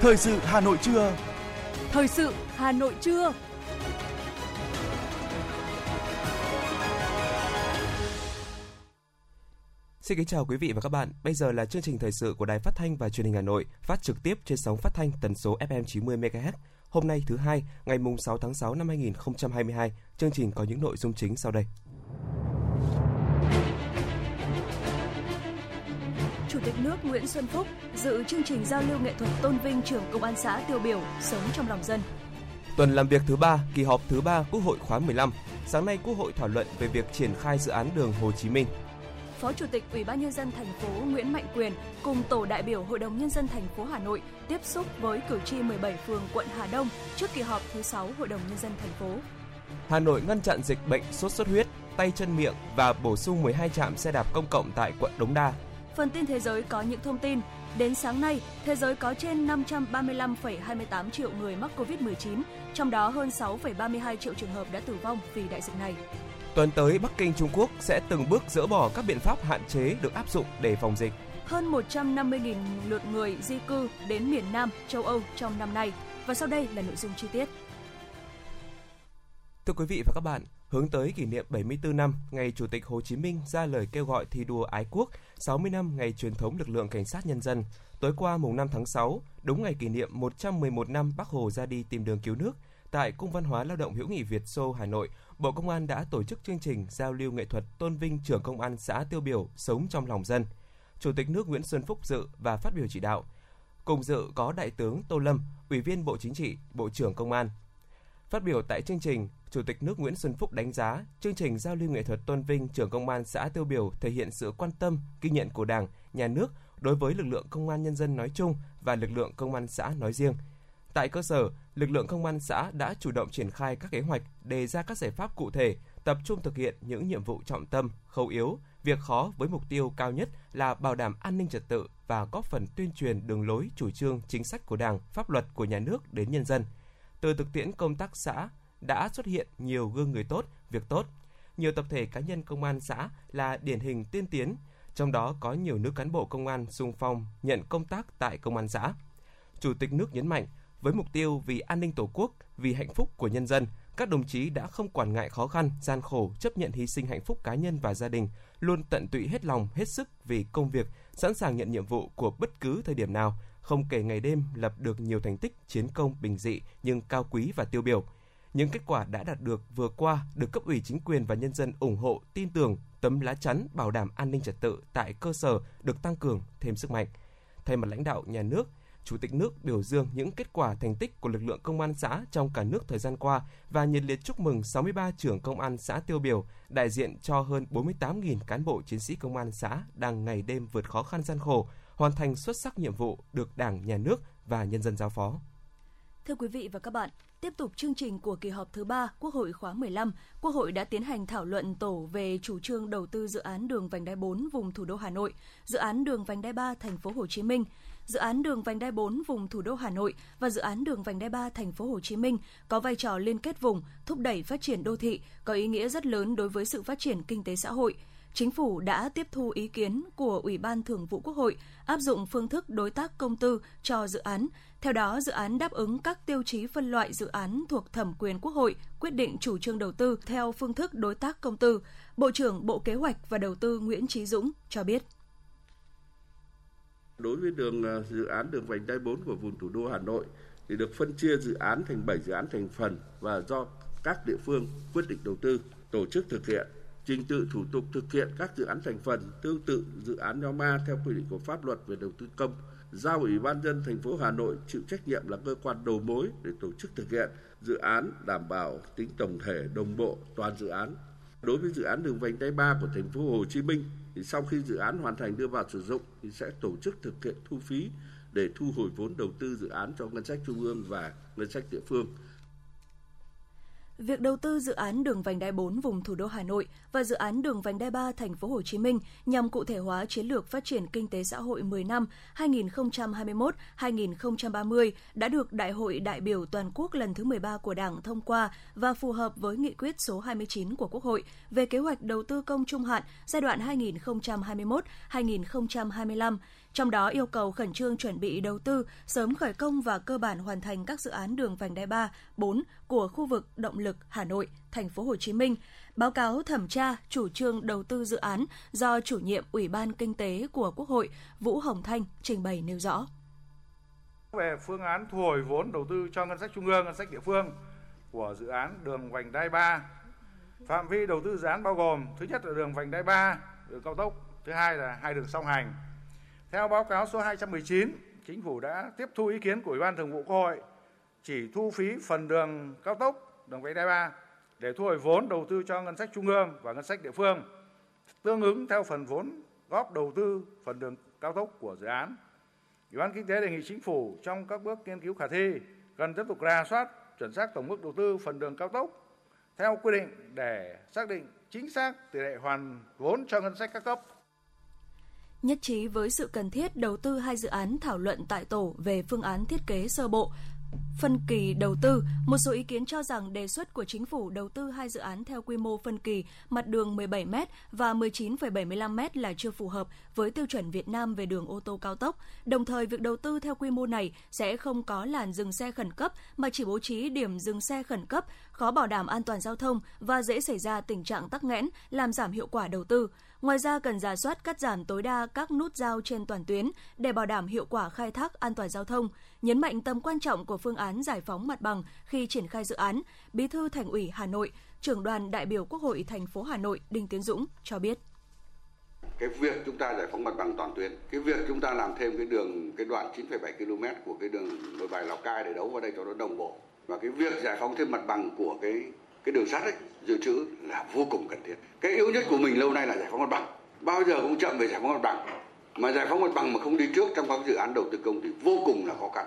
Thời sự Hà Nội trưa. Thời sự Hà Nội trưa. Xin kính chào quý vị và các bạn. Bây giờ là chương trình thời sự của Đài Phát thanh và Truyền hình Hà Nội, phát trực tiếp trên sóng phát thanh tần số FM 90 MHz. Hôm nay thứ hai, ngày mùng 6 tháng 6 năm 2022, chương trình có những nội dung chính sau đây. Chủ tịch nước Nguyễn Xuân Phúc dự chương trình giao lưu nghệ thuật tôn vinh trưởng công an xã tiêu biểu sống trong lòng dân. Tuần làm việc thứ ba, kỳ họp thứ ba Quốc hội khóa 15. Sáng nay Quốc hội thảo luận về việc triển khai dự án đường Hồ Chí Minh. Phó Chủ tịch Ủy ban nhân dân thành phố Nguyễn Mạnh Quyền cùng tổ đại biểu Hội đồng nhân dân thành phố Hà Nội tiếp xúc với cử tri 17 phường quận Hà Đông trước kỳ họp thứ 6 Hội đồng nhân dân thành phố. Hà Nội ngăn chặn dịch bệnh sốt xuất huyết, tay chân miệng và bổ sung 12 trạm xe đạp công cộng tại quận Đống Đa. Phần tin thế giới có những thông tin. Đến sáng nay, thế giới có trên 535,28 triệu người mắc COVID-19, trong đó hơn 6,32 triệu trường hợp đã tử vong vì đại dịch này. Tuần tới, Bắc Kinh Trung Quốc sẽ từng bước dỡ bỏ các biện pháp hạn chế được áp dụng để phòng dịch. Hơn 150.000 lượt người di cư đến miền Nam, châu Âu trong năm nay. Và sau đây là nội dung chi tiết. Thưa quý vị và các bạn, hướng tới kỷ niệm 74 năm ngày Chủ tịch Hồ Chí Minh ra lời kêu gọi thi đua ái quốc, 60 năm ngày truyền thống lực lượng cảnh sát nhân dân. Tối qua mùng 5 tháng 6, đúng ngày kỷ niệm 111 năm Bắc Hồ ra đi tìm đường cứu nước, tại Cung văn hóa lao động hữu nghị Việt Xô Hà Nội, Bộ Công an đã tổ chức chương trình giao lưu nghệ thuật tôn vinh trưởng công an xã tiêu biểu sống trong lòng dân. Chủ tịch nước Nguyễn Xuân Phúc dự và phát biểu chỉ đạo. Cùng dự có Đại tướng Tô Lâm, Ủy viên Bộ Chính trị, Bộ trưởng Công an. Phát biểu tại chương trình, Chủ tịch nước Nguyễn Xuân Phúc đánh giá chương trình giao lưu nghệ thuật tôn vinh trưởng công an xã tiêu biểu thể hiện sự quan tâm, ghi nhận của Đảng, Nhà nước đối với lực lượng công an nhân dân nói chung và lực lượng công an xã nói riêng. Tại cơ sở, lực lượng công an xã đã chủ động triển khai các kế hoạch, đề ra các giải pháp cụ thể, tập trung thực hiện những nhiệm vụ trọng tâm, khâu yếu, việc khó với mục tiêu cao nhất là bảo đảm an ninh trật tự và góp phần tuyên truyền đường lối, chủ trương, chính sách của Đảng, pháp luật của nhà nước đến nhân dân. Từ thực tiễn công tác xã đã xuất hiện nhiều gương người tốt, việc tốt. Nhiều tập thể cá nhân công an xã là điển hình tiên tiến, trong đó có nhiều nữ cán bộ công an sung phong nhận công tác tại công an xã. Chủ tịch nước nhấn mạnh, với mục tiêu vì an ninh Tổ quốc, vì hạnh phúc của nhân dân, các đồng chí đã không quản ngại khó khăn, gian khổ, chấp nhận hy sinh hạnh phúc cá nhân và gia đình, luôn tận tụy hết lòng, hết sức vì công việc, sẵn sàng nhận nhiệm vụ của bất cứ thời điểm nào, không kể ngày đêm lập được nhiều thành tích chiến công bình dị nhưng cao quý và tiêu biểu. Những kết quả đã đạt được vừa qua được cấp ủy chính quyền và nhân dân ủng hộ, tin tưởng, tấm lá chắn bảo đảm an ninh trật tự tại cơ sở được tăng cường thêm sức mạnh. Thay mặt lãnh đạo nhà nước, Chủ tịch nước biểu dương những kết quả thành tích của lực lượng công an xã trong cả nước thời gian qua và nhiệt liệt chúc mừng 63 trưởng công an xã tiêu biểu, đại diện cho hơn 48.000 cán bộ chiến sĩ công an xã đang ngày đêm vượt khó khăn gian khổ, hoàn thành xuất sắc nhiệm vụ được Đảng, Nhà nước và nhân dân giao phó. Thưa quý vị và các bạn, tiếp tục chương trình của kỳ họp thứ 3 Quốc hội khóa 15, Quốc hội đã tiến hành thảo luận tổ về chủ trương đầu tư dự án đường vành đai 4 vùng thủ đô Hà Nội, dự án đường vành đai 3 thành phố Hồ Chí Minh, dự án đường vành đai 4 vùng thủ đô Hà Nội và dự án đường vành đai 3 thành phố Hồ Chí Minh có vai trò liên kết vùng, thúc đẩy phát triển đô thị, có ý nghĩa rất lớn đối với sự phát triển kinh tế xã hội. Chính phủ đã tiếp thu ý kiến của Ủy ban Thường vụ Quốc hội áp dụng phương thức đối tác công tư cho dự án. Theo đó, dự án đáp ứng các tiêu chí phân loại dự án thuộc thẩm quyền Quốc hội quyết định chủ trương đầu tư theo phương thức đối tác công tư. Bộ trưởng Bộ Kế hoạch và Đầu tư Nguyễn Trí Dũng cho biết. Đối với đường à, dự án đường vành đai 4 của vùng thủ đô Hà Nội thì được phân chia dự án thành 7 dự án thành phần và do các địa phương quyết định đầu tư, tổ chức thực hiện. Trình tự thủ tục thực hiện các dự án thành phần tương tự dự án nhóm A theo quy định của pháp luật về đầu tư công, giao Ủy ban dân thành phố Hà Nội chịu trách nhiệm là cơ quan đầu mối để tổ chức thực hiện dự án đảm bảo tính tổng thể đồng bộ toàn dự án. Đối với dự án đường vành đai 3 của thành phố Hồ Chí Minh thì sau khi dự án hoàn thành đưa vào sử dụng thì sẽ tổ chức thực hiện thu phí để thu hồi vốn đầu tư dự án cho ngân sách trung ương và ngân sách địa phương. Việc đầu tư dự án đường vành đai 4 vùng thủ đô Hà Nội và dự án đường vành đai 3 thành phố Hồ Chí Minh nhằm cụ thể hóa chiến lược phát triển kinh tế xã hội 10 năm 2021-2030 đã được Đại hội đại biểu toàn quốc lần thứ 13 của Đảng thông qua và phù hợp với nghị quyết số 29 của Quốc hội về kế hoạch đầu tư công trung hạn giai đoạn 2021-2025 trong đó yêu cầu khẩn trương chuẩn bị đầu tư, sớm khởi công và cơ bản hoàn thành các dự án đường vành đai 3, 4 của khu vực động lực Hà Nội, thành phố Hồ Chí Minh, báo cáo thẩm tra chủ trương đầu tư dự án do chủ nhiệm Ủy ban Kinh tế của Quốc hội Vũ Hồng Thanh trình bày nêu rõ. Về phương án thu hồi vốn đầu tư cho ngân sách trung ương, ngân sách địa phương của dự án đường vành đai 3, phạm vi đầu tư dự án bao gồm thứ nhất là đường vành đai 3, đường cao tốc, thứ hai là hai đường song hành, theo báo cáo số 219, Chính phủ đã tiếp thu ý kiến của Ủy ban Thường vụ Quốc hội chỉ thu phí phần đường cao tốc, đường vành đai 3 để thu hồi vốn đầu tư cho ngân sách trung ương và ngân sách địa phương, tương ứng theo phần vốn góp đầu tư phần đường cao tốc của dự án. Ủy ban Kinh tế đề nghị Chính phủ trong các bước nghiên cứu khả thi cần tiếp tục rà soát, chuẩn xác tổng mức đầu tư phần đường cao tốc theo quy định để xác định chính xác tỷ lệ hoàn vốn cho ngân sách các cấp nhất trí với sự cần thiết đầu tư hai dự án thảo luận tại tổ về phương án thiết kế sơ bộ phân kỳ đầu tư, một số ý kiến cho rằng đề xuất của chính phủ đầu tư hai dự án theo quy mô phân kỳ mặt đường 17m và 19,75m là chưa phù hợp với tiêu chuẩn Việt Nam về đường ô tô cao tốc. Đồng thời, việc đầu tư theo quy mô này sẽ không có làn dừng xe khẩn cấp mà chỉ bố trí điểm dừng xe khẩn cấp, khó bảo đảm an toàn giao thông và dễ xảy ra tình trạng tắc nghẽn, làm giảm hiệu quả đầu tư. Ngoài ra cần giả soát cắt giảm tối đa các nút giao trên toàn tuyến để bảo đảm hiệu quả khai thác an toàn giao thông, nhấn mạnh tầm quan trọng của phương án giải phóng mặt bằng khi triển khai dự án. Bí thư Thành ủy Hà Nội, trưởng đoàn đại biểu Quốc hội thành phố Hà Nội Đinh Tiến Dũng cho biết. Cái việc chúng ta giải phóng mặt bằng toàn tuyến cái việc chúng ta làm thêm cái đường cái đoạn 9,7 km của cái đường nội bài lào cai để đấu vào đây cho nó đồng bộ. Và cái việc giải phóng thêm mặt bằng của cái cái đường sắt ấy dự trữ là vô cùng cần thiết. Cái yếu nhất của mình lâu nay là giải phóng mặt bằng. Bao giờ cũng chậm về giải phóng mặt bằng. Mà giải phóng mặt bằng mà không đi trước trong các dự án đầu tư công thì vô cùng là khó khăn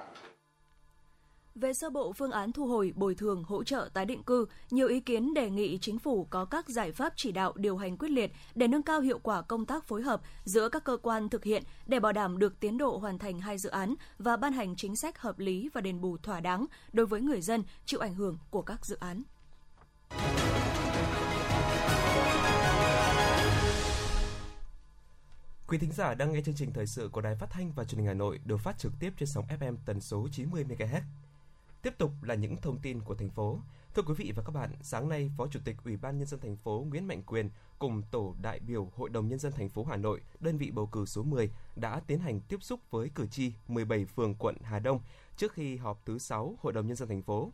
về sơ bộ phương án thu hồi, bồi thường, hỗ trợ tái định cư, nhiều ý kiến đề nghị chính phủ có các giải pháp chỉ đạo điều hành quyết liệt để nâng cao hiệu quả công tác phối hợp giữa các cơ quan thực hiện để bảo đảm được tiến độ hoàn thành hai dự án và ban hành chính sách hợp lý và đền bù thỏa đáng đối với người dân chịu ảnh hưởng của các dự án. Quý thính giả đang nghe chương trình thời sự của Đài Phát thanh và Truyền hình Hà Nội được phát trực tiếp trên sóng FM tần số 90 MHz. Tiếp tục là những thông tin của thành phố. Thưa quý vị và các bạn, sáng nay, Phó Chủ tịch Ủy ban nhân dân thành phố Nguyễn Mạnh Quyền cùng tổ đại biểu Hội đồng nhân dân thành phố Hà Nội, đơn vị bầu cử số 10 đã tiến hành tiếp xúc với cử tri 17 phường quận Hà Đông trước khi họp thứ 6 Hội đồng nhân dân thành phố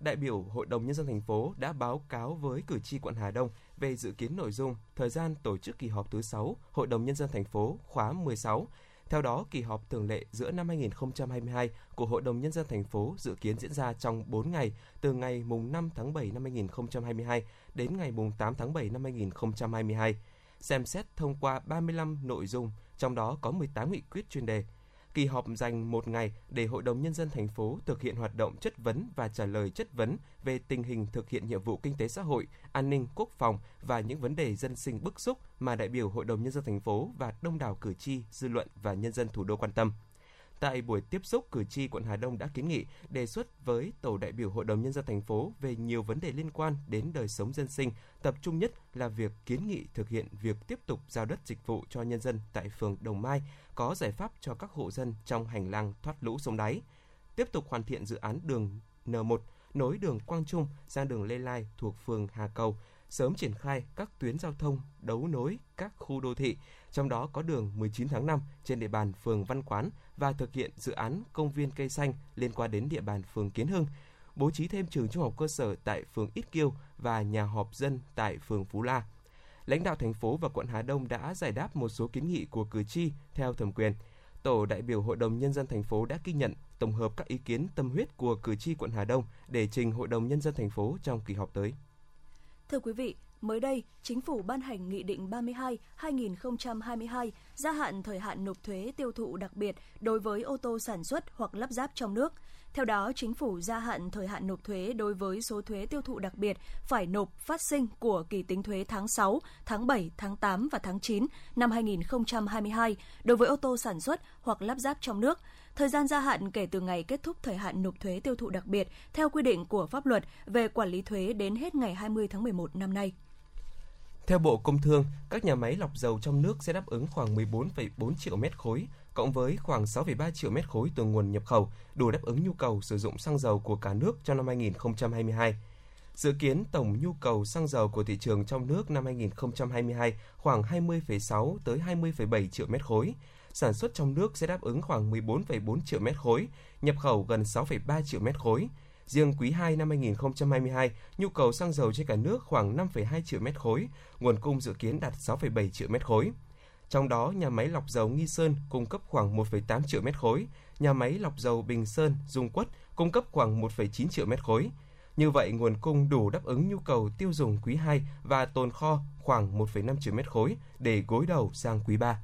đại biểu Hội đồng Nhân dân thành phố đã báo cáo với cử tri quận Hà Đông về dự kiến nội dung, thời gian tổ chức kỳ họp thứ 6 Hội đồng Nhân dân thành phố khóa 16. Theo đó, kỳ họp thường lệ giữa năm 2022 của Hội đồng Nhân dân thành phố dự kiến diễn ra trong 4 ngày, từ ngày mùng 5 tháng 7 năm 2022 đến ngày mùng 8 tháng 7 năm 2022. Xem xét thông qua 35 nội dung, trong đó có 18 nghị quyết chuyên đề, kỳ họp dành một ngày để Hội đồng Nhân dân thành phố thực hiện hoạt động chất vấn và trả lời chất vấn về tình hình thực hiện nhiệm vụ kinh tế xã hội, an ninh, quốc phòng và những vấn đề dân sinh bức xúc mà đại biểu Hội đồng Nhân dân thành phố và đông đảo cử tri, dư luận và nhân dân thủ đô quan tâm. Tại buổi tiếp xúc, cử tri quận Hà Đông đã kiến nghị đề xuất với tổ đại biểu Hội đồng nhân dân thành phố về nhiều vấn đề liên quan đến đời sống dân sinh, tập trung nhất là việc kiến nghị thực hiện việc tiếp tục giao đất dịch vụ cho nhân dân tại phường Đồng Mai, có giải pháp cho các hộ dân trong hành lang thoát lũ sông đáy. Tiếp tục hoàn thiện dự án đường N1 nối đường Quang Trung sang đường Lê Lai thuộc phường Hà Cầu, sớm triển khai các tuyến giao thông đấu nối các khu đô thị, trong đó có đường 19 tháng 5 trên địa bàn phường Văn Quán và thực hiện dự án công viên cây xanh liên quan đến địa bàn phường Kiến Hưng, bố trí thêm trường trung học cơ sở tại phường Ít Kiêu và nhà họp dân tại phường Phú La. Lãnh đạo thành phố và quận Hà Đông đã giải đáp một số kiến nghị của cử tri theo thẩm quyền. Tổ đại biểu Hội đồng Nhân dân thành phố đã ghi nhận, tổng hợp các ý kiến tâm huyết của cử tri quận Hà Đông để trình Hội đồng Nhân dân thành phố trong kỳ họp tới. Thưa quý vị, mới đây, Chính phủ ban hành Nghị định 32-2022 gia hạn thời hạn nộp thuế tiêu thụ đặc biệt đối với ô tô sản xuất hoặc lắp ráp trong nước. Theo đó, chính phủ gia hạn thời hạn nộp thuế đối với số thuế tiêu thụ đặc biệt phải nộp phát sinh của kỳ tính thuế tháng 6, tháng 7, tháng 8 và tháng 9 năm 2022 đối với ô tô sản xuất hoặc lắp ráp trong nước. Thời gian gia hạn kể từ ngày kết thúc thời hạn nộp thuế tiêu thụ đặc biệt theo quy định của pháp luật về quản lý thuế đến hết ngày 20 tháng 11 năm nay. Theo Bộ Công Thương, các nhà máy lọc dầu trong nước sẽ đáp ứng khoảng 14,4 triệu mét khối, cộng với khoảng 6,3 triệu mét khối từ nguồn nhập khẩu, đủ đáp ứng nhu cầu sử dụng xăng dầu của cả nước trong năm 2022. Dự kiến tổng nhu cầu xăng dầu của thị trường trong nước năm 2022 khoảng 20,6 tới 20,7 triệu mét khối. Sản xuất trong nước sẽ đáp ứng khoảng 14,4 triệu mét khối, nhập khẩu gần 6,3 triệu mét khối. Riêng quý 2 năm 2022, nhu cầu xăng dầu trên cả nước khoảng 5,2 triệu mét khối, nguồn cung dự kiến đạt 6,7 triệu mét khối. Trong đó, nhà máy lọc dầu Nghi Sơn cung cấp khoảng 1,8 triệu mét khối, nhà máy lọc dầu Bình Sơn, Dung Quất cung cấp khoảng 1,9 triệu mét khối. Như vậy, nguồn cung đủ đáp ứng nhu cầu tiêu dùng quý 2 và tồn kho khoảng 1,5 triệu mét khối để gối đầu sang quý 3.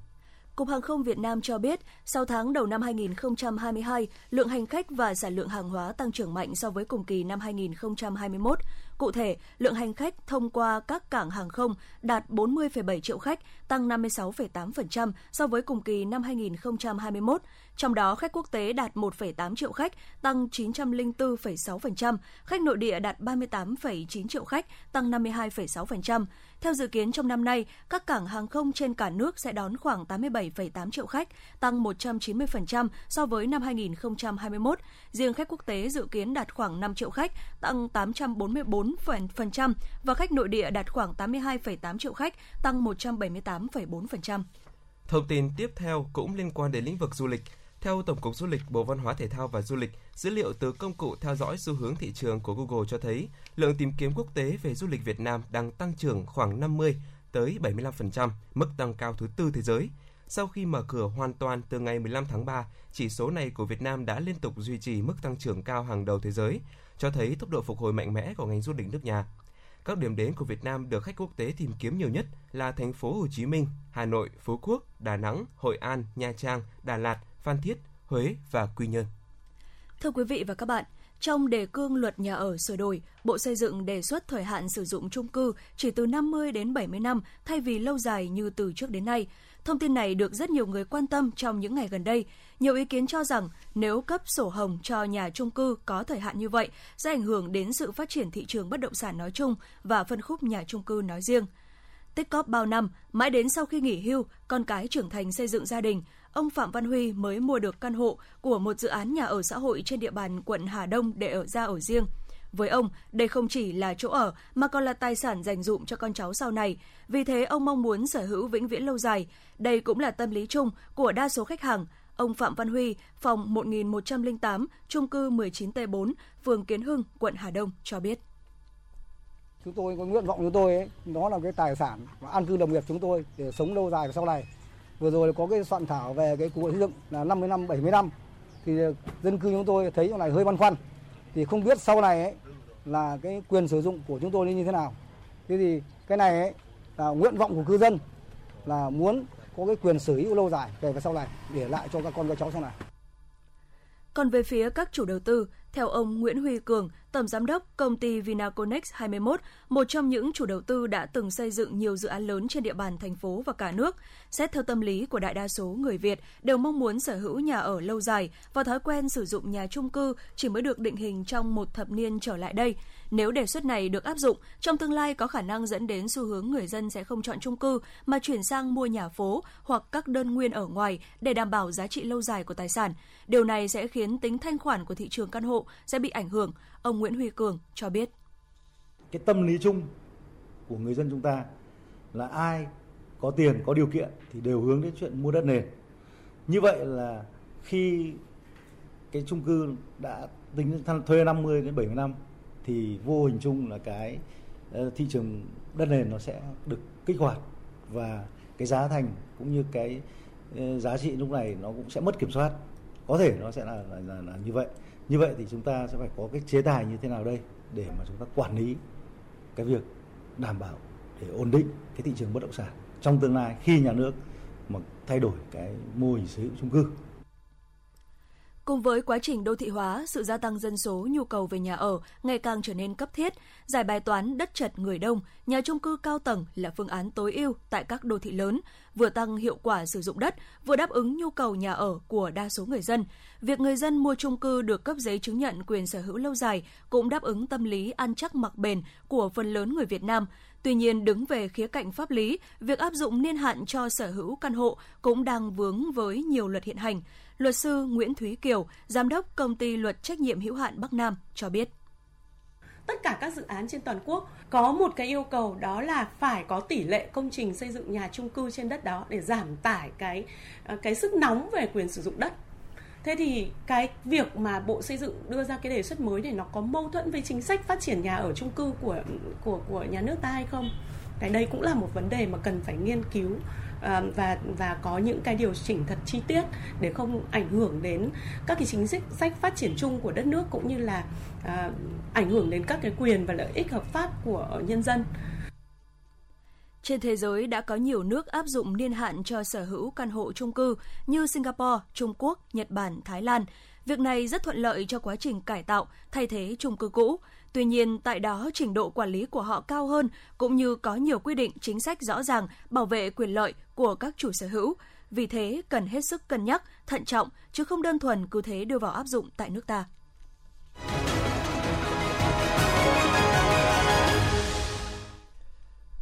Cục Hàng không Việt Nam cho biết, sau tháng đầu năm 2022, lượng hành khách và sản lượng hàng hóa tăng trưởng mạnh so với cùng kỳ năm 2021. Cụ thể, lượng hành khách thông qua các cảng hàng không đạt 40,7 triệu khách, tăng 56,8% so với cùng kỳ năm 2021. Trong đó, khách quốc tế đạt 1,8 triệu khách, tăng 904,6%, khách nội địa đạt 38,9 triệu khách, tăng 52,6%. Theo dự kiến trong năm nay, các cảng hàng không trên cả nước sẽ đón khoảng 87,8 triệu khách, tăng 190% so với năm 2021. Riêng khách quốc tế dự kiến đạt khoảng 5 triệu khách, tăng 844% và khách nội địa đạt khoảng 82,8 triệu khách, tăng 178,4%. Thông tin tiếp theo cũng liên quan đến lĩnh vực du lịch. Theo Tổng cục Du lịch, Bộ Văn hóa Thể thao và Du lịch, dữ liệu từ công cụ theo dõi xu hướng thị trường của Google cho thấy lượng tìm kiếm quốc tế về du lịch Việt Nam đang tăng trưởng khoảng 50 tới 75%, mức tăng cao thứ tư thế giới. Sau khi mở cửa hoàn toàn từ ngày 15 tháng 3, chỉ số này của Việt Nam đã liên tục duy trì mức tăng trưởng cao hàng đầu thế giới, cho thấy tốc độ phục hồi mạnh mẽ của ngành du lịch nước nhà. Các điểm đến của Việt Nam được khách quốc tế tìm kiếm nhiều nhất là thành phố Hồ Chí Minh, Hà Nội, Phú Quốc, Đà Nẵng, Hội An, Nha Trang, Đà Lạt, Phan Thiết, Huế và Quy Nhơn. Thưa quý vị và các bạn, trong đề cương luật nhà ở sửa đổi, Bộ Xây dựng đề xuất thời hạn sử dụng chung cư chỉ từ 50 đến 70 năm thay vì lâu dài như từ trước đến nay. Thông tin này được rất nhiều người quan tâm trong những ngày gần đây. Nhiều ý kiến cho rằng nếu cấp sổ hồng cho nhà chung cư có thời hạn như vậy sẽ ảnh hưởng đến sự phát triển thị trường bất động sản nói chung và phân khúc nhà chung cư nói riêng. Tích cóp bao năm, mãi đến sau khi nghỉ hưu, con cái trưởng thành xây dựng gia đình, ông Phạm Văn Huy mới mua được căn hộ của một dự án nhà ở xã hội trên địa bàn quận Hà Đông để ở ra ở riêng. Với ông, đây không chỉ là chỗ ở mà còn là tài sản dành dụm cho con cháu sau này. Vì thế, ông mong muốn sở hữu vĩnh viễn lâu dài. Đây cũng là tâm lý chung của đa số khách hàng. Ông Phạm Văn Huy, phòng 1108, trung cư 19T4, phường Kiến Hưng, quận Hà Đông cho biết. Chúng tôi có nguyện vọng của chúng tôi ấy, đó là cái tài sản an cư đồng nghiệp chúng tôi để sống lâu dài sau này. Vừa rồi có cái soạn thảo về cái cụ xây dựng là 50 năm, 70 năm thì ờ, dân cư chúng tôi thấy chỗ này hơi băn khoăn. Thì không biết sau này ấy, là cái quyền sử dụng của chúng tôi như thế nào. Thế thì cái này ấy, là nguyện vọng của cư dân là muốn có cái quyền sở hữu lâu dài về sau này để lại cho các con các cháu sau này. Còn về phía các chủ đầu tư, theo ông Nguyễn Huy Cường, Tổng Giám đốc Công ty Vinaconex 21, một trong những chủ đầu tư đã từng xây dựng nhiều dự án lớn trên địa bàn thành phố và cả nước. Xét theo tâm lý của đại đa số người Việt đều mong muốn sở hữu nhà ở lâu dài và thói quen sử dụng nhà chung cư chỉ mới được định hình trong một thập niên trở lại đây. Nếu đề xuất này được áp dụng, trong tương lai có khả năng dẫn đến xu hướng người dân sẽ không chọn chung cư mà chuyển sang mua nhà phố hoặc các đơn nguyên ở ngoài để đảm bảo giá trị lâu dài của tài sản. Điều này sẽ khiến tính thanh khoản của thị trường căn hộ sẽ bị ảnh hưởng, ông Nguyễn Huy Cường cho biết. Cái tâm lý chung của người dân chúng ta là ai có tiền, có điều kiện thì đều hướng đến chuyện mua đất nền. Như vậy là khi cái chung cư đã tính thuê 50 đến 70 năm thì vô hình chung là cái ờ, thị trường đất nền nó sẽ được kích hoạt và cái giá thành cũng như cái ờ, giá trị lúc này nó cũng sẽ mất kiểm soát. Có thể nó sẽ là, là, là, là như vậy. Như vậy thì chúng ta sẽ phải có cái chế tài như thế nào đây để mà chúng ta quản lý cái việc đảm bảo để ổn định cái thị trường bất động sản trong tương lai khi nhà nước mà thay đổi cái mô hình sở hữu chung cư. Cùng với quá trình đô thị hóa, sự gia tăng dân số, nhu cầu về nhà ở ngày càng trở nên cấp thiết. Giải bài toán đất chật người đông, nhà trung cư cao tầng là phương án tối ưu tại các đô thị lớn, vừa tăng hiệu quả sử dụng đất, vừa đáp ứng nhu cầu nhà ở của đa số người dân. Việc người dân mua trung cư được cấp giấy chứng nhận quyền sở hữu lâu dài cũng đáp ứng tâm lý ăn chắc mặc bền của phần lớn người Việt Nam. Tuy nhiên, đứng về khía cạnh pháp lý, việc áp dụng niên hạn cho sở hữu căn hộ cũng đang vướng với nhiều luật hiện hành. Luật sư Nguyễn Thúy Kiều, giám đốc công ty luật trách nhiệm hữu hạn Bắc Nam cho biết. Tất cả các dự án trên toàn quốc có một cái yêu cầu đó là phải có tỷ lệ công trình xây dựng nhà chung cư trên đất đó để giảm tải cái ờ, cái sức nóng về quyền sử dụng đất. Thế thì cái việc mà bộ xây dựng đưa ra cái đề xuất mới này nó có mâu thuẫn với chính sách phát triển nhà ở chung cư của của của nhà nước ta hay không? Cái đây cũng là một vấn đề mà cần phải nghiên cứu và và có những cái điều chỉnh thật chi tiết để không ảnh hưởng đến các cái chính sách sách phát triển chung của đất nước cũng như là à, ảnh hưởng đến các cái quyền và lợi ích hợp pháp của nhân dân. Trên thế giới đã có nhiều nước áp dụng niên hạn cho sở hữu căn hộ chung cư như Singapore, Trung Quốc, Nhật Bản, Thái Lan. Việc này rất thuận lợi cho quá trình cải tạo, thay thế chung cư cũ. Tuy nhiên, tại đó trình độ quản lý của họ cao hơn, cũng như có nhiều quy định chính sách rõ ràng bảo vệ quyền lợi của các chủ sở hữu. Vì thế, cần hết sức cân nhắc, thận trọng, chứ không đơn thuần cứ thế đưa vào áp dụng tại nước ta.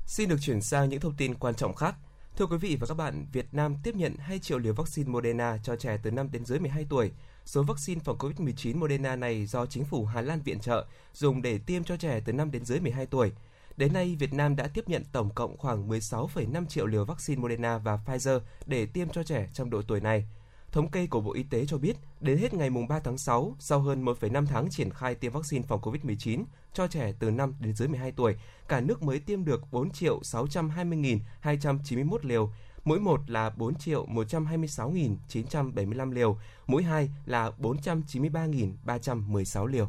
Xin được chuyển sang những thông tin quan trọng khác. Thưa quý vị và các bạn, Việt Nam tiếp nhận 2 triệu liều vaccine Moderna cho trẻ từ 5 đến dưới 12 tuổi. Số vaccine phòng COVID-19 Moderna này do chính phủ Hà Lan viện trợ, dùng để tiêm cho trẻ từ 5 đến dưới 12 tuổi. Đến nay, Việt Nam đã tiếp nhận tổng cộng khoảng 16,5 triệu liều vaccine Moderna và Pfizer để tiêm cho trẻ trong độ tuổi này. Thống kê của Bộ Y tế cho biết, đến hết ngày 3 tháng 6, sau hơn 1,5 tháng triển khai tiêm vaccine phòng COVID-19 cho trẻ từ 5 đến dưới 12 tuổi, cả nước mới tiêm được 4.620.291 liều, mũi 1 là 4 triệu 126.975 liều, mũi 2 là 493.316 liều.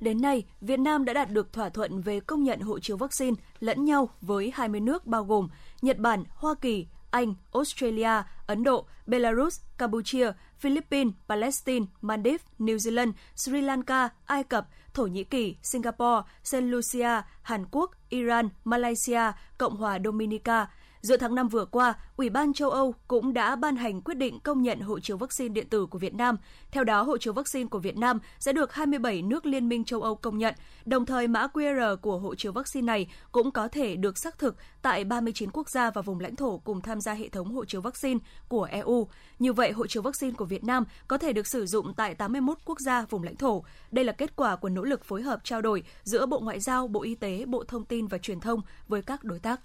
Đến nay, Việt Nam đã đạt được thỏa thuận về công nhận hộ chiếu vaccine lẫn nhau với 20 nước bao gồm Nhật Bản, Hoa Kỳ, Anh, Australia, Ấn Độ, Belarus, Campuchia, Philippines, Palestine, Maldives, New Zealand, Sri Lanka, Ai Cập, Thổ Nhĩ Kỳ, Singapore, Saint Lucia, Hàn Quốc, Iran, Malaysia, Cộng hòa Dominica, Giữa tháng 5 vừa qua, Ủy ban châu Âu cũng đã ban hành quyết định công nhận hộ chiếu vaccine điện tử của Việt Nam. Theo đó, hộ chiếu vaccine của Việt Nam sẽ được 27 nước Liên minh châu Âu công nhận. Đồng thời, mã QR của hộ chiếu vaccine này cũng có thể được xác thực tại 39 quốc gia và vùng lãnh thổ cùng tham gia hệ thống hộ chiếu vaccine của EU. Như vậy, hộ chiếu vaccine của Việt Nam có thể được sử dụng tại 81 quốc gia vùng lãnh thổ. Đây là kết quả của nỗ lực phối hợp trao đổi giữa Bộ Ngoại giao, Bộ Y tế, Bộ Thông tin và Truyền thông với các đối tác.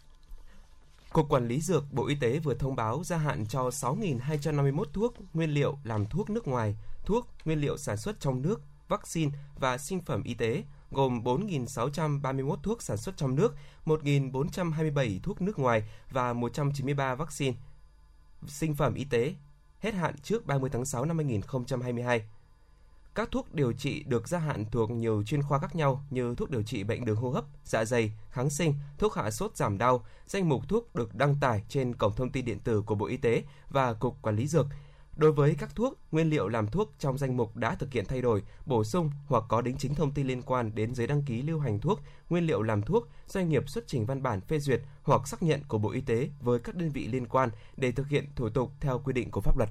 Cục Quản lý Dược Bộ Y tế vừa thông báo gia hạn cho 6.251 thuốc, nguyên liệu làm thuốc nước ngoài, thuốc, nguyên liệu sản xuất trong nước, vaccine và sinh phẩm y tế, gồm 4.631 thuốc sản xuất trong nước, 1.427 thuốc nước ngoài và 193 vaccine, sinh phẩm y tế, hết hạn trước 30 tháng 6 năm 2022. Các thuốc điều trị được gia hạn thuộc nhiều chuyên khoa khác nhau như thuốc điều trị bệnh đường hô hấp, dạ dày, kháng sinh, thuốc hạ sốt giảm đau. Danh mục thuốc được đăng tải trên cổng thông tin điện tử của Bộ Y tế và Cục Quản lý Dược. Đối với các thuốc, nguyên liệu làm thuốc trong danh mục đã thực hiện thay đổi, bổ sung hoặc có đính chính thông tin liên quan đến giấy đăng ký lưu hành thuốc, nguyên liệu làm thuốc, doanh nghiệp xuất trình văn bản phê duyệt hoặc xác nhận của Bộ Y tế với các đơn vị liên quan để thực hiện thủ tục theo quy định của pháp luật.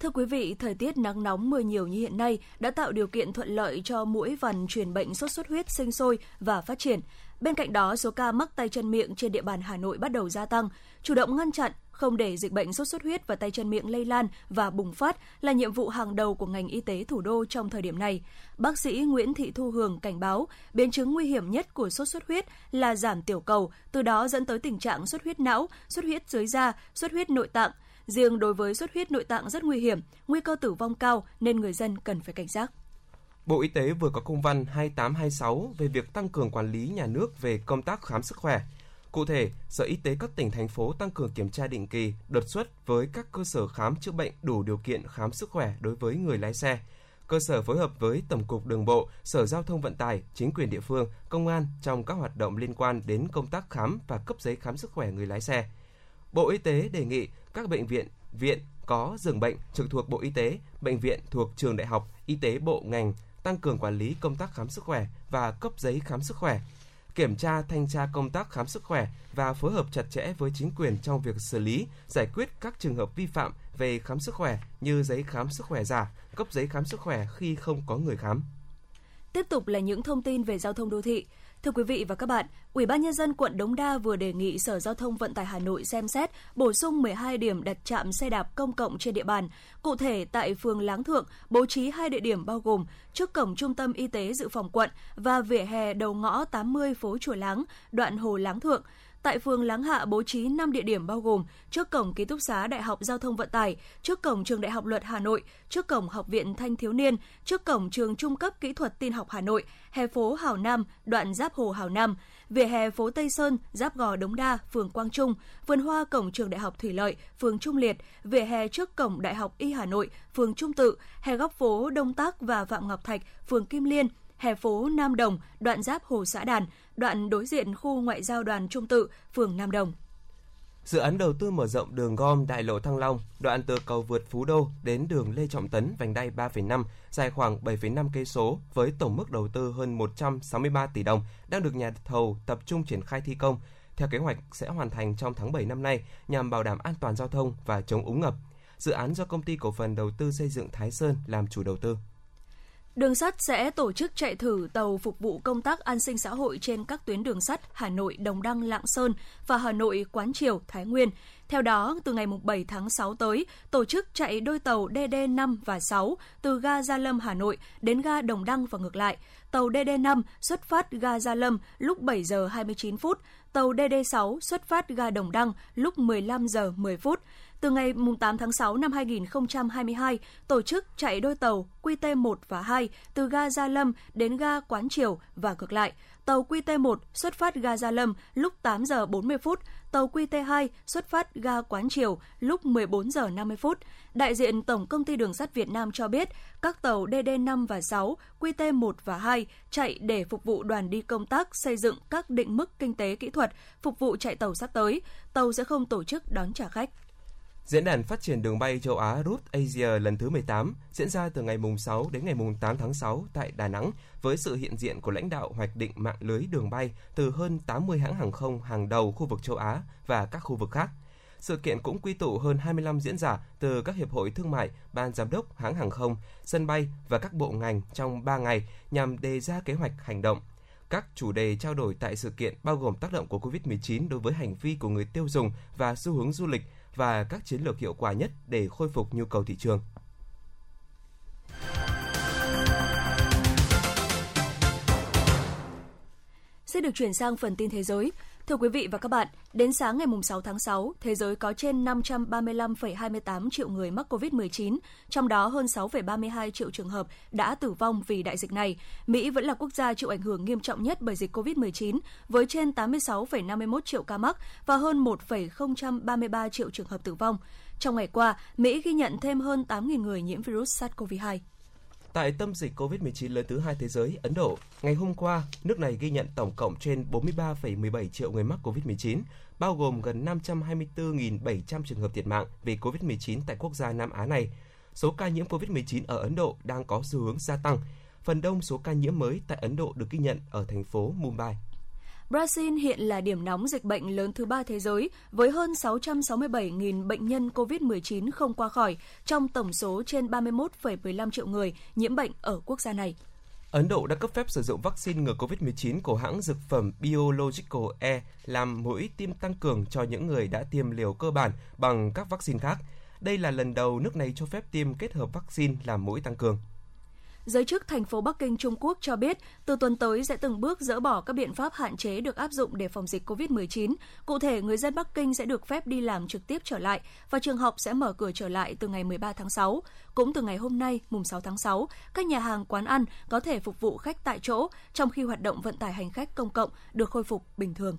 Thưa quý vị, thời tiết nắng nóng mưa nhiều như hiện nay đã tạo điều kiện thuận lợi cho mũi vằn truyền bệnh sốt xuất huyết sinh sôi và phát triển. Bên cạnh đó, số ca mắc tay chân miệng trên địa bàn Hà Nội bắt đầu gia tăng. Chủ động ngăn chặn, không để dịch bệnh sốt xuất huyết và tay chân miệng lây lan và bùng phát là nhiệm vụ hàng đầu của ngành y tế thủ đô trong thời điểm này. Bác sĩ Nguyễn Thị Thu Hường cảnh báo, biến chứng nguy hiểm nhất của sốt xuất huyết là giảm tiểu cầu, từ đó dẫn tới tình trạng xuất huyết não, xuất huyết dưới da, xuất huyết nội tạng – Riêng đối với xuất huyết nội tạng rất nguy hiểm, nguy cơ tử vong cao nên người dân cần phải cảnh giác. Bộ Y tế vừa có công văn 2826 về việc tăng cường quản lý nhà nước về công tác khám sức khỏe. Cụ thể, Sở Y tế các tỉnh thành phố tăng cường kiểm tra định kỳ, đột xuất với các cơ sở khám chữa bệnh đủ điều kiện khám sức khỏe đối với người lái xe. Cơ sở phối hợp với Tổng cục Đường bộ, Sở Giao thông Vận tải, chính quyền địa phương, công an trong các hoạt động liên quan đến công tác khám và cấp giấy khám sức khỏe người lái xe. Bộ Y tế đề nghị các bệnh viện, viện, có giường bệnh trực thuộc Bộ Y tế, bệnh viện thuộc trường đại học, y tế bộ ngành, tăng cường quản lý công tác khám sức khỏe và cấp giấy khám sức khỏe, kiểm tra thanh tra công tác khám sức khỏe và phối hợp chặt chẽ với chính quyền trong việc xử lý, giải quyết các trường hợp vi phạm về khám sức khỏe như giấy khám sức khỏe giả, cấp giấy khám sức khỏe khi không có người khám. Tiếp tục là những thông tin về giao thông đô thị. Thưa quý vị và các bạn, Ủy ban nhân dân quận Đống Đa vừa đề nghị Sở Giao thông Vận tải Hà Nội xem xét bổ sung 12 điểm đặt trạm xe đạp công cộng trên địa bàn. Cụ thể tại phường Láng Thượng bố trí hai địa điểm bao gồm trước cổng Trung tâm Y tế dự phòng quận và vỉa hè đầu ngõ 80 phố Chùa Láng, đoạn Hồ Láng Thượng. Tại phường Láng Hạ bố trí 5 địa điểm bao gồm trước cổng ký túc xá Đại học Giao thông Vận tải, trước cổng trường Đại học Luật Hà Nội, trước cổng Học viện Thanh thiếu niên, trước cổng trường Trung cấp Kỹ thuật Tin học Hà Nội, hè phố Hào Nam, đoạn giáp Hồ Hào Nam, vỉa hè phố Tây Sơn, giáp gò Đống Đa, phường Quang Trung, vườn hoa cổng trường Đại học Thủy Lợi, phường Trung Liệt, vỉa hè trước cổng Đại học Y Hà Nội, phường Trung Tự, hè góc phố Đông Tác và Phạm Ngọc Thạch, phường Kim Liên, hè phố Nam Đồng, đoạn giáp Hồ Xã Đàn, đoạn đối diện khu ngoại giao đoàn Trung Tự, phường Nam Đồng. Dự án đầu tư mở rộng đường gom đại lộ Thăng Long, đoạn từ cầu vượt Phú Đô đến đường Lê Trọng Tấn vành đai 3,5, dài khoảng 7,5 cây số với tổng mức đầu tư hơn 163 tỷ đồng đang được nhà thầu tập trung triển khai thi công. Theo kế hoạch sẽ hoàn thành trong tháng 7 năm nay nhằm bảo đảm an toàn giao thông và chống úng ngập. Dự án do công ty cổ phần đầu tư xây dựng Thái Sơn làm chủ đầu tư. Đường sắt sẽ tổ chức chạy thử tàu phục vụ công tác an sinh xã hội trên các tuyến đường sắt Hà Nội Đồng Đăng Lạng Sơn và Hà Nội Quán Triều Thái Nguyên. Theo đó, từ ngày 7 tháng 6 tới, tổ chức chạy đôi tàu DD5 và 6 từ ga Gia Lâm Hà Nội đến ga Đồng Đăng và ngược lại. Tàu DD5 xuất phát ga Gia Lâm lúc 7 giờ 29 phút, tàu DD6 xuất phát ga Đồng Đăng lúc 15 giờ 10 phút từ ngày 8 tháng 6 năm 2022, tổ chức chạy đôi tàu QT1 và 2 từ ga Gia Lâm đến ga Quán Triều và ngược lại. Tàu QT1 xuất phát ga Gia Lâm lúc 8 giờ 40 phút, tàu QT2 xuất phát ga Quán Triều lúc 14 giờ 50 phút. Đại diện Tổng công ty Đường sắt Việt Nam cho biết, các tàu DD5 và 6, QT1 và 2 chạy để phục vụ đoàn đi công tác xây dựng các định mức kinh tế kỹ thuật, phục vụ chạy tàu sắp tới. Tàu sẽ không tổ chức đón trả khách. Diễn đàn phát triển đường bay châu Á Route Asia lần thứ 18 diễn ra từ ngày mùng 6 đến ngày mùng 8 tháng 6 tại Đà Nẵng với sự hiện diện của lãnh đạo hoạch định mạng lưới đường bay từ hơn 80 hãng hàng không hàng đầu khu vực châu Á và các khu vực khác. Sự kiện cũng quy tụ hơn 25 diễn giả từ các hiệp hội thương mại, ban giám đốc hãng hàng không, sân bay và các bộ ngành trong 3 ngày nhằm đề ra kế hoạch hành động các chủ đề trao đổi tại sự kiện bao gồm tác động của COVID-19 đối với hành vi của người tiêu dùng và xu hướng du lịch và các chiến lược hiệu quả nhất để khôi phục nhu cầu thị trường. Sẽ được chuyển sang phần tin thế giới. Thưa quý vị và các bạn, đến sáng ngày 6 tháng 6, thế giới có trên 535,28 triệu người mắc COVID-19, trong đó hơn 6,32 triệu trường hợp đã tử vong vì đại dịch này. Mỹ vẫn là quốc gia chịu ảnh hưởng nghiêm trọng nhất bởi dịch COVID-19, với trên 86,51 triệu ca mắc và hơn 1,033 triệu trường hợp tử vong. Trong ngày qua, Mỹ ghi nhận thêm hơn 8.000 người nhiễm virus SARS-CoV-2. Tại tâm dịch COVID-19 lớn thứ hai thế giới, Ấn Độ, ngày hôm qua, nước này ghi nhận tổng cộng trên 43,17 triệu người mắc COVID-19, bao gồm gần 524.700 trường hợp thiệt mạng vì COVID-19 tại quốc gia Nam Á này. Số ca nhiễm COVID-19 ở Ấn Độ đang có xu hướng gia tăng. Phần đông số ca nhiễm mới tại Ấn Độ được ghi nhận ở thành phố Mumbai. Brazil hiện là điểm nóng dịch bệnh lớn thứ ba thế giới với hơn 667.000 bệnh nhân COVID-19 không qua khỏi trong tổng số trên 31,15 triệu người nhiễm bệnh ở quốc gia này. Ấn Độ đã cấp phép sử dụng vaccine ngừa COVID-19 của hãng dược phẩm Biological E làm mũi tiêm tăng cường cho những người đã tiêm liều cơ bản bằng các vaccine khác. Đây là lần đầu nước này cho phép tiêm kết hợp vaccine làm mũi tăng cường. Giới chức thành phố Bắc Kinh Trung Quốc cho biết, từ tuần tới sẽ từng bước dỡ bỏ các biện pháp hạn chế được áp dụng để phòng dịch COVID-19. Cụ thể, người dân Bắc Kinh sẽ được phép đi làm trực tiếp trở lại và trường học sẽ mở cửa trở lại từ ngày 13 tháng 6. Cũng từ ngày hôm nay, mùng 6 tháng 6, các nhà hàng quán ăn có thể phục vụ khách tại chỗ, trong khi hoạt động vận tải hành khách công cộng được khôi phục bình thường.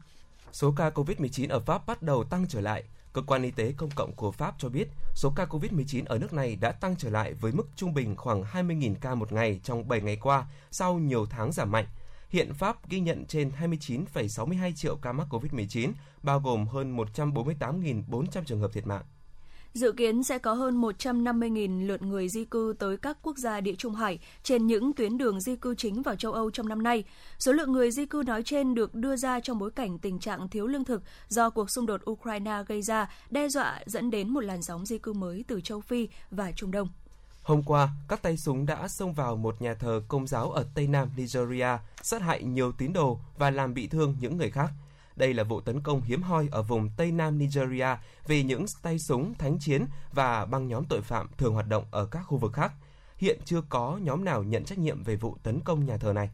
Số ca COVID-19 ở Pháp bắt đầu tăng trở lại. Cơ quan Y tế Công cộng của Pháp cho biết số ca COVID-19 ở nước này đã tăng trở lại với mức trung bình khoảng 20.000 ca một ngày trong 7 ngày qua sau nhiều tháng giảm mạnh. Hiện Pháp ghi nhận trên 29,62 triệu ca mắc COVID-19, bao gồm hơn 148.400 trường hợp thiệt mạng. Dự kiến sẽ có hơn 150.000 lượt người di cư tới các quốc gia địa Trung Hải trên những tuyến đường di cư chính vào châu Âu trong năm nay. Số lượng người di cư nói trên được đưa ra trong bối cảnh tình trạng thiếu lương thực do cuộc xung đột Ukraine gây ra, đe dọa dẫn đến một làn sóng di cư mới từ châu Phi và Trung Đông. Hôm qua, các tay súng đã xông vào một nhà thờ công giáo ở Tây Nam Nigeria, sát hại nhiều tín đồ và làm bị thương những người khác – đây là vụ tấn công hiếm hoi ở vùng Tây Nam Nigeria vì những tay súng thánh chiến và băng nhóm tội phạm thường hoạt động ở các khu vực khác. Hiện chưa có nhóm nào nhận trách nhiệm về vụ tấn công nhà thờ này.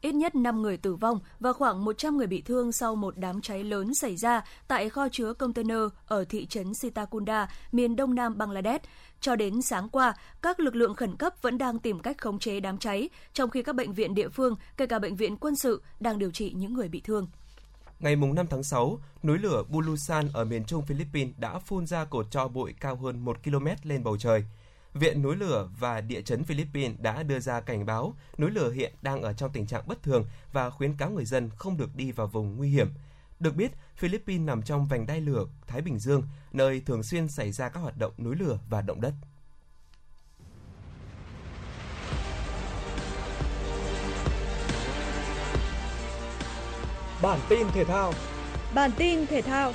Ít nhất 5 người tử vong và khoảng 100 người bị thương sau một đám cháy lớn xảy ra tại kho chứa container ở thị trấn Sitakunda, miền đông nam Bangladesh. Cho đến sáng qua, các lực lượng khẩn cấp vẫn đang tìm cách khống chế đám cháy, trong khi các bệnh viện địa phương, kể cả bệnh viện quân sự, đang điều trị những người bị thương. Ngày 5 tháng 6, núi lửa Bulusan ở miền trung Philippines đã phun ra cột tro bụi cao hơn 1 km lên bầu trời. Viện núi lửa và địa chấn Philippines đã đưa ra cảnh báo núi lửa hiện đang ở trong tình trạng bất thường và khuyến cáo người dân không được đi vào vùng nguy hiểm. Được biết, Philippines nằm trong vành đai lửa Thái Bình Dương, nơi thường xuyên xảy ra các hoạt động núi lửa và động đất. Bản tin thể thao. Bản tin thể thao.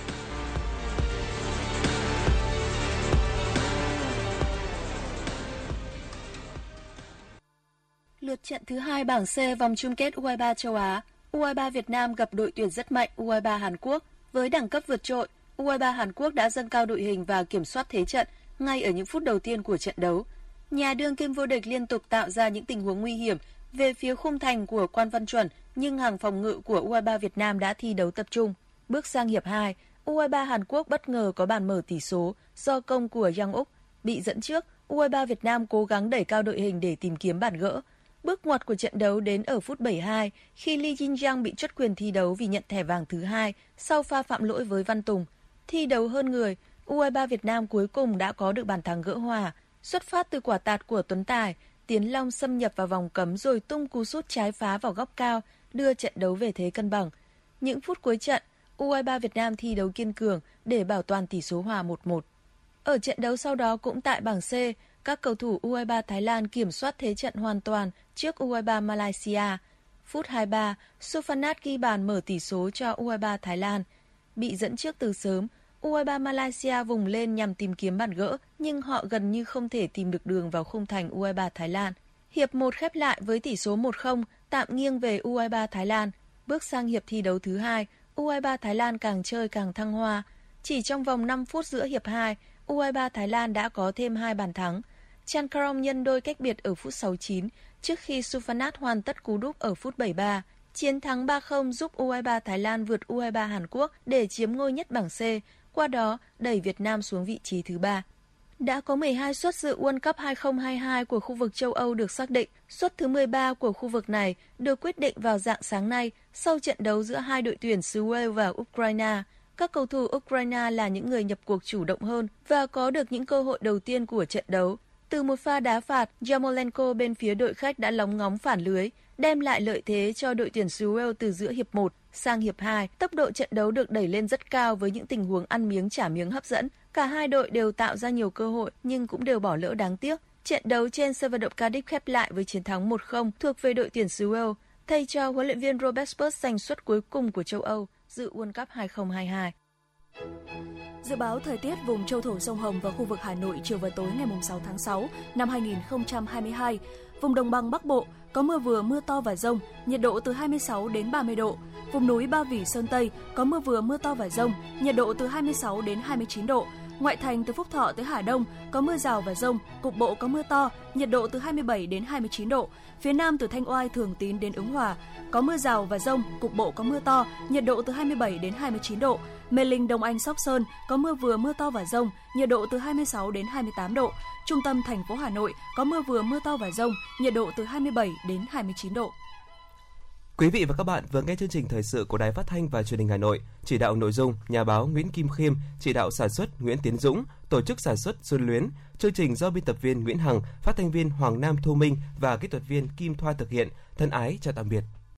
Lượt trận thứ hai bảng C vòng chung kết U23 châu Á, U23 Việt Nam gặp đội tuyển rất mạnh U23 Hàn Quốc. Với đẳng cấp vượt trội, U23 Hàn Quốc đã dâng cao đội hình và kiểm soát thế trận ngay ở những phút đầu tiên của trận đấu. Nhà đương kim vô địch liên tục tạo ra những tình huống nguy hiểm về phía khung thành của Quan Văn Chuẩn nhưng hàng phòng ngự của U23 Việt Nam đã thi đấu tập trung. Bước sang hiệp 2, U23 Hàn Quốc bất ngờ có bàn mở tỷ số do công của Yang Úc. Bị dẫn trước, U23 Việt Nam cố gắng đẩy cao đội hình để tìm kiếm bàn gỡ. Bước ngoặt của trận đấu đến ở phút 72 khi Lee Jin Yang bị chốt quyền thi đấu vì nhận thẻ vàng thứ hai sau pha phạm lỗi với Văn Tùng. Thi đấu hơn người, U23 Việt Nam cuối cùng đã có được bàn thắng gỡ hòa. Xuất phát từ quả tạt của Tuấn Tài, Tiến Long xâm nhập vào vòng cấm rồi tung cú sút trái phá vào góc cao, đưa trận đấu về thế cân bằng. Những phút cuối trận, U23 Việt Nam thi đấu kiên cường để bảo toàn tỷ số hòa 1-1. Ở trận đấu sau đó cũng tại bảng C, các cầu thủ U23 Thái Lan kiểm soát thế trận hoàn toàn trước U23 Malaysia. Phút 23, Sufanat ghi bàn mở tỷ số cho U23 Thái Lan. Bị dẫn trước từ sớm, U23 Malaysia vùng lên nhằm tìm kiếm bàn gỡ, nhưng họ gần như không thể tìm được đường vào khung thành U23 Thái Lan. Hiệp 1 khép lại với tỷ số 1-0, tạm nghiêng về U23 Thái Lan. Bước sang hiệp thi đấu thứ hai, U23 Thái Lan càng chơi càng thăng hoa. Chỉ trong vòng 5 phút giữa hiệp 2, U23 Thái Lan đã có thêm hai bàn thắng. Chan Krong nhân đôi cách biệt ở phút 69 trước khi Sufanat hoàn tất cú đúp ở phút 73. Chiến thắng 3-0 giúp U23 Thái Lan vượt U23 Hàn Quốc để chiếm ngôi nhất bảng C, qua đó đẩy Việt Nam xuống vị trí thứ ba. Đã có 12 suất dự World Cup 2022 của khu vực châu Âu được xác định. Suất thứ 13 của khu vực này được quyết định vào dạng sáng nay sau trận đấu giữa hai đội tuyển xứ Wales và Ukraine. Các cầu thủ Ukraine là những người nhập cuộc chủ động hơn và có được những cơ hội đầu tiên của trận đấu. Từ một pha đá phạt, Jamolenko bên phía đội khách đã lóng ngóng phản lưới, đem lại lợi thế cho đội tuyển xứ Wales từ giữa hiệp 1 sang hiệp 2. Tốc độ trận đấu được đẩy lên rất cao với những tình huống ăn miếng trả miếng hấp dẫn. Cả hai đội đều tạo ra nhiều cơ hội nhưng cũng đều bỏ lỡ đáng tiếc. Trận đấu trên sân vận động Cardiff khép lại với chiến thắng 1-0 thuộc về đội tuyển xứ Wales, thay cho huấn luyện viên Robert Spurs giành suất cuối cùng của châu Âu dự World Cup 2022. Dự báo thời tiết vùng châu thổ sông Hồng và khu vực Hà Nội chiều và tối ngày 6 tháng 6 năm 2022. Vùng đồng bằng Bắc Bộ có mưa vừa mưa to và rông, nhiệt độ từ 26 đến 30 độ. Vùng núi Ba Vì Sơn Tây có mưa vừa mưa to và rông, nhiệt độ từ 26 đến 29 độ. Ngoại thành từ Phúc Thọ tới Hà Đông có mưa rào và rông, cục bộ có mưa to, nhiệt độ từ 27 đến 29 độ. Phía Nam từ Thanh Oai, Thường Tín đến Ứng Hòa có mưa rào và rông, cục bộ có mưa to, nhiệt độ từ 27 đến 29 độ. Mê Linh, Đông Anh, Sóc Sơn có mưa vừa mưa to và rông, nhiệt độ từ 26 đến 28 độ. Trung tâm thành phố Hà Nội có mưa vừa mưa to và rông, nhiệt độ từ 27 đến 29 độ. Quý vị và các bạn vừa nghe chương trình thời sự của Đài Phát thanh và Truyền hình Hà Nội, chỉ đạo nội dung nhà báo Nguyễn Kim Khiêm, chỉ đạo sản xuất Nguyễn Tiến Dũng, tổ chức sản xuất Xuân Luyến, chương trình do biên tập viên Nguyễn Hằng, phát thanh viên Hoàng Nam Thu Minh và kỹ thuật viên Kim Thoa thực hiện. Thân ái chào tạm biệt.